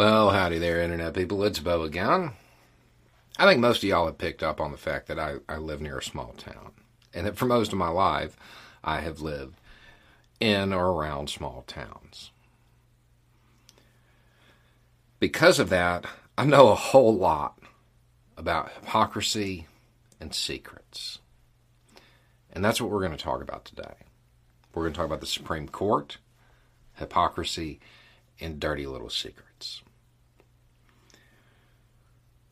Well, howdy there, Internet people. It's Beau again. I think most of y'all have picked up on the fact that I, I live near a small town. And that for most of my life, I have lived in or around small towns. Because of that, I know a whole lot about hypocrisy and secrets. And that's what we're going to talk about today. We're going to talk about the Supreme Court, hypocrisy, and dirty little secrets.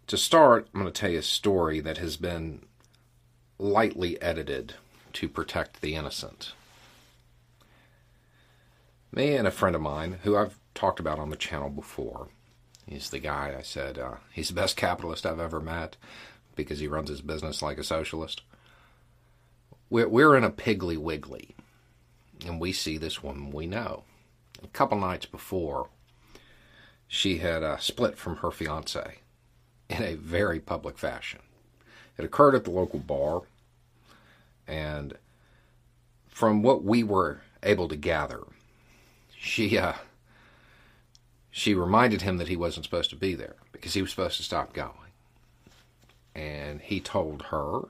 To start, I'm going to tell you a story that has been lightly edited to protect the innocent. Me and a friend of mine, who I've talked about on the channel before, he's the guy I said uh, he's the best capitalist I've ever met because he runs his business like a socialist. We're, we're in a Piggly Wiggly, and we see this woman we know. A couple nights before, she had uh, split from her fiance in a very public fashion. It occurred at the local bar, and from what we were able to gather, she uh, she reminded him that he wasn't supposed to be there because he was supposed to stop going, and he told her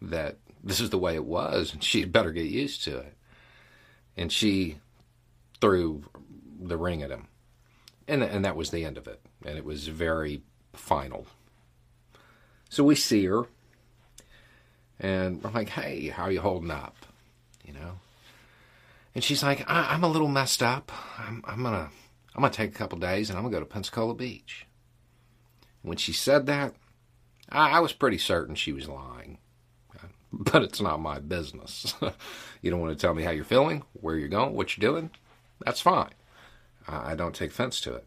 that this is the way it was, and she'd better get used to it. And she threw the ring at him, and and that was the end of it. And it was very final. So we see her, and we're like, "Hey, how are you holding up?" You know. And she's like, I- am a little messed up. I'm, I'm gonna I'm gonna take a couple days and I'm gonna go to Pensacola Beach." When she said that, I, I was pretty certain she was lying. But it's not my business. you don't want to tell me how you're feeling, where you're going, what you're doing. That's fine. I don't take offense to it.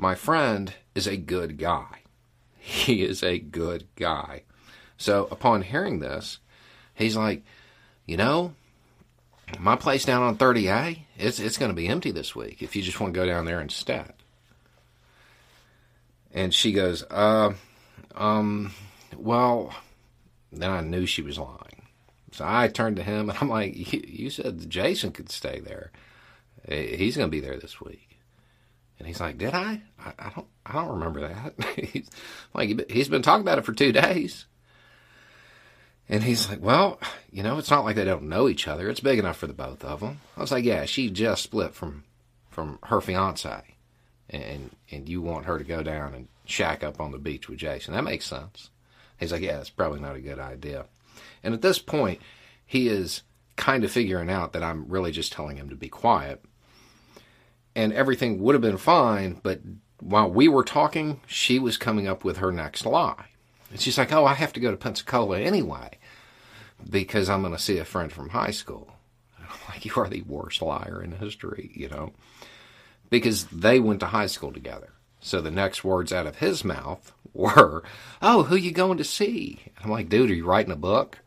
My friend is a good guy. He is a good guy. So upon hearing this, he's like, you know, my place down on 30A, it's it's going to be empty this week if you just want to go down there instead. And she goes, uh, um, well, then I knew she was lying. So I turned to him and I'm like, you said Jason could stay there. He's going to be there this week. And he's like, "Did I? I, I don't. I don't remember that." he's like, he's been talking about it for two days. And he's like, "Well, you know, it's not like they don't know each other. It's big enough for the both of them." I was like, "Yeah, she just split from from her fiance, and and you want her to go down and shack up on the beach with Jason? That makes sense." He's like, "Yeah, it's probably not a good idea." And at this point, he is kind of figuring out that I'm really just telling him to be quiet and everything would have been fine. But while we were talking, she was coming up with her next lie. And she's like, Oh, I have to go to Pensacola anyway because I'm going to see a friend from high school. I'm like, You are the worst liar in history, you know, because they went to high school together. So the next words out of his mouth were, Oh, who you going to see? I'm like, Dude, are you writing a book?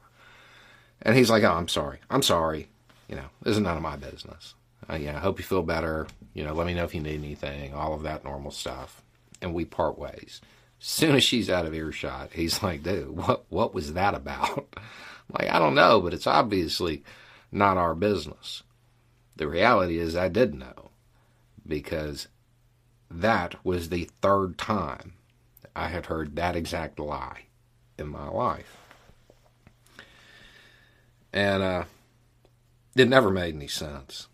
And he's like, Oh, I'm sorry. I'm sorry. You know, this is none of my business. Uh, yeah, I hope you feel better. You know, let me know if you need anything, all of that normal stuff. And we part ways. As soon as she's out of earshot, he's like, dude, what, what was that about? Like, I don't know, but it's obviously not our business. The reality is, I did know because that was the third time I had heard that exact lie in my life. And uh, it never made any sense.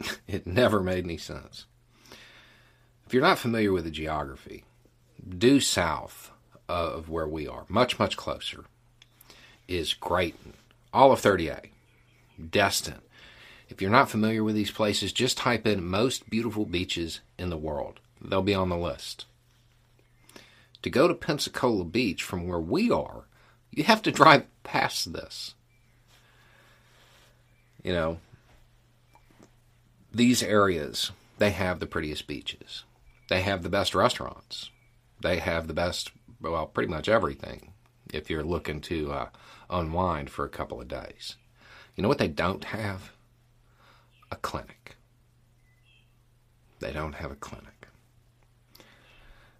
it never made any sense. If you're not familiar with the geography, due south of where we are, much, much closer, is Grayton, all of 30A, Destin. If you're not familiar with these places, just type in most beautiful beaches in the world. They'll be on the list. To go to Pensacola Beach from where we are, you have to drive past this. You know, these areas, they have the prettiest beaches. They have the best restaurants. They have the best, well, pretty much everything if you're looking to uh, unwind for a couple of days. You know what they don't have? A clinic. They don't have a clinic.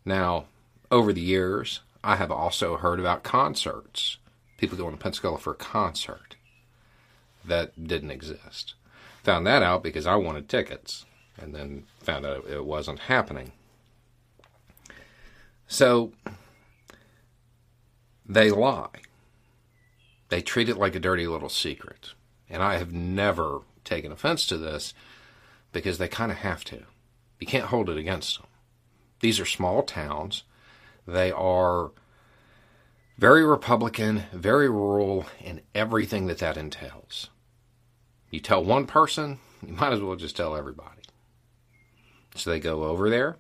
Now, over the years, I have also heard about concerts. People going to Pensacola for a concert that didn't exist. Found that out because I wanted tickets. and then found out it wasn't happening. So they lie. They treat it like a dirty little secret. And I have never taken offense to this because they kind of have to. You can't hold it against them. These are small towns. They are very Republican, very rural, and everything that that entails. You tell one person, you might as well just tell everybody. So they go over there,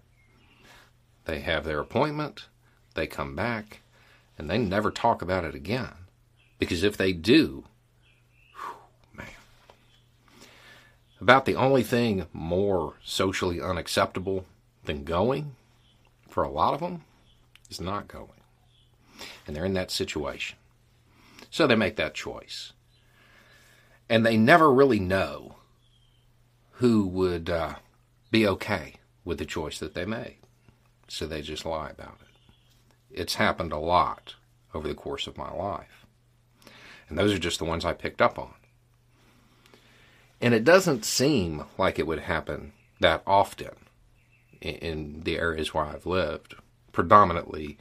they have their appointment, they come back, and they never talk about it again. Because if they do, man, about the only thing more socially unacceptable than going for a lot of them is not going. And they're in that situation. So they make that choice. And they never really know who would uh, be okay with the choice that they made. So they just lie about it. It's happened a lot over the course of my life. And those are just the ones I picked up on. And it doesn't seem like it would happen that often in the areas where I've lived, predominantly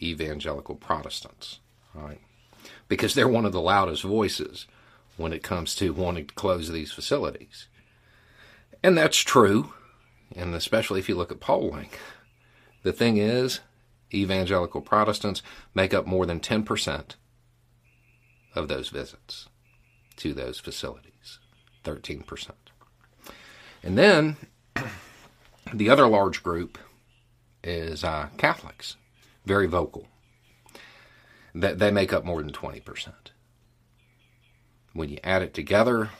evangelical Protestants, right? Because they're one of the loudest voices when it comes to wanting to close these facilities. And that's true, and especially if you look at polling. The thing is, evangelical Protestants make up more than 10% of those visits to those facilities 13%. And then the other large group is uh, Catholics, very vocal. They make up more than 20%. When you add it together,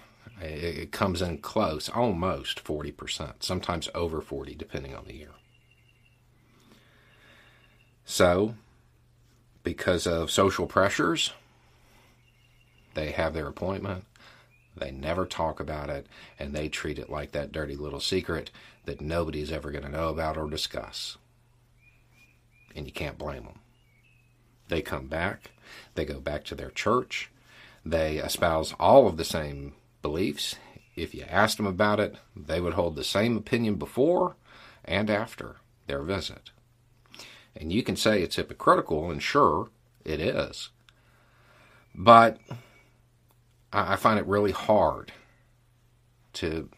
it comes in close, almost 40%, sometimes over 40 depending on the year. So, because of social pressures, they have their appointment. They never talk about it, and they treat it like that dirty little secret that nobody's ever going to know about or discuss. And you can't blame them. They come back, they go back to their church, they espouse all of the same beliefs. If you asked them about it, they would hold the same opinion before and after their visit. And you can say it's hypocritical, and sure, it is. But I find it really hard to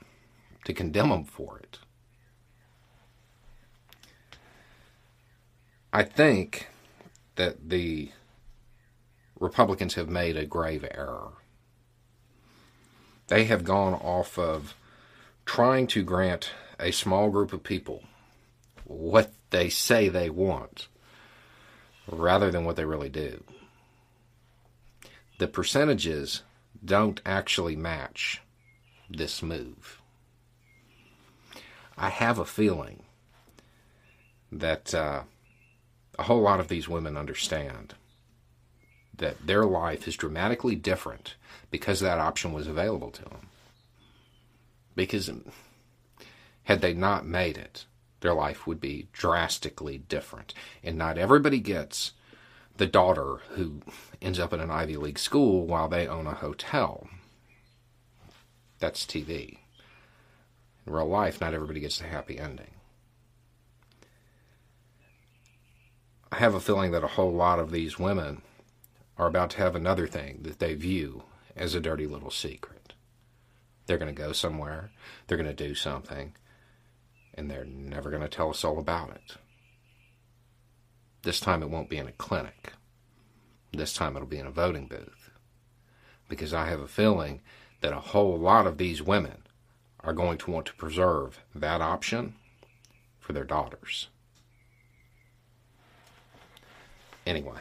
to condemn them for it. I think that the Republicans have made a grave error. They have gone off of trying to grant a small group of people what they say they want rather than what they really do. The percentages don't actually match this move. I have a feeling that uh, a whole lot of these women understand that their life is dramatically different because that option was available to them. Because had they not made it, their life would be drastically different. And not everybody gets the daughter who ends up in an Ivy League school while they own a hotel. That's TV. In real life, not everybody gets a happy ending. I have a feeling that a whole lot of these women are about to have another thing that they view as a dirty little secret. They're going to go somewhere, they're going to do something, and they're never going to tell us all about it. This time it won't be in a clinic. This time it'll be in a voting booth. Because I have a feeling that a whole lot of these women are going to want to preserve that option for their daughters. Anyway,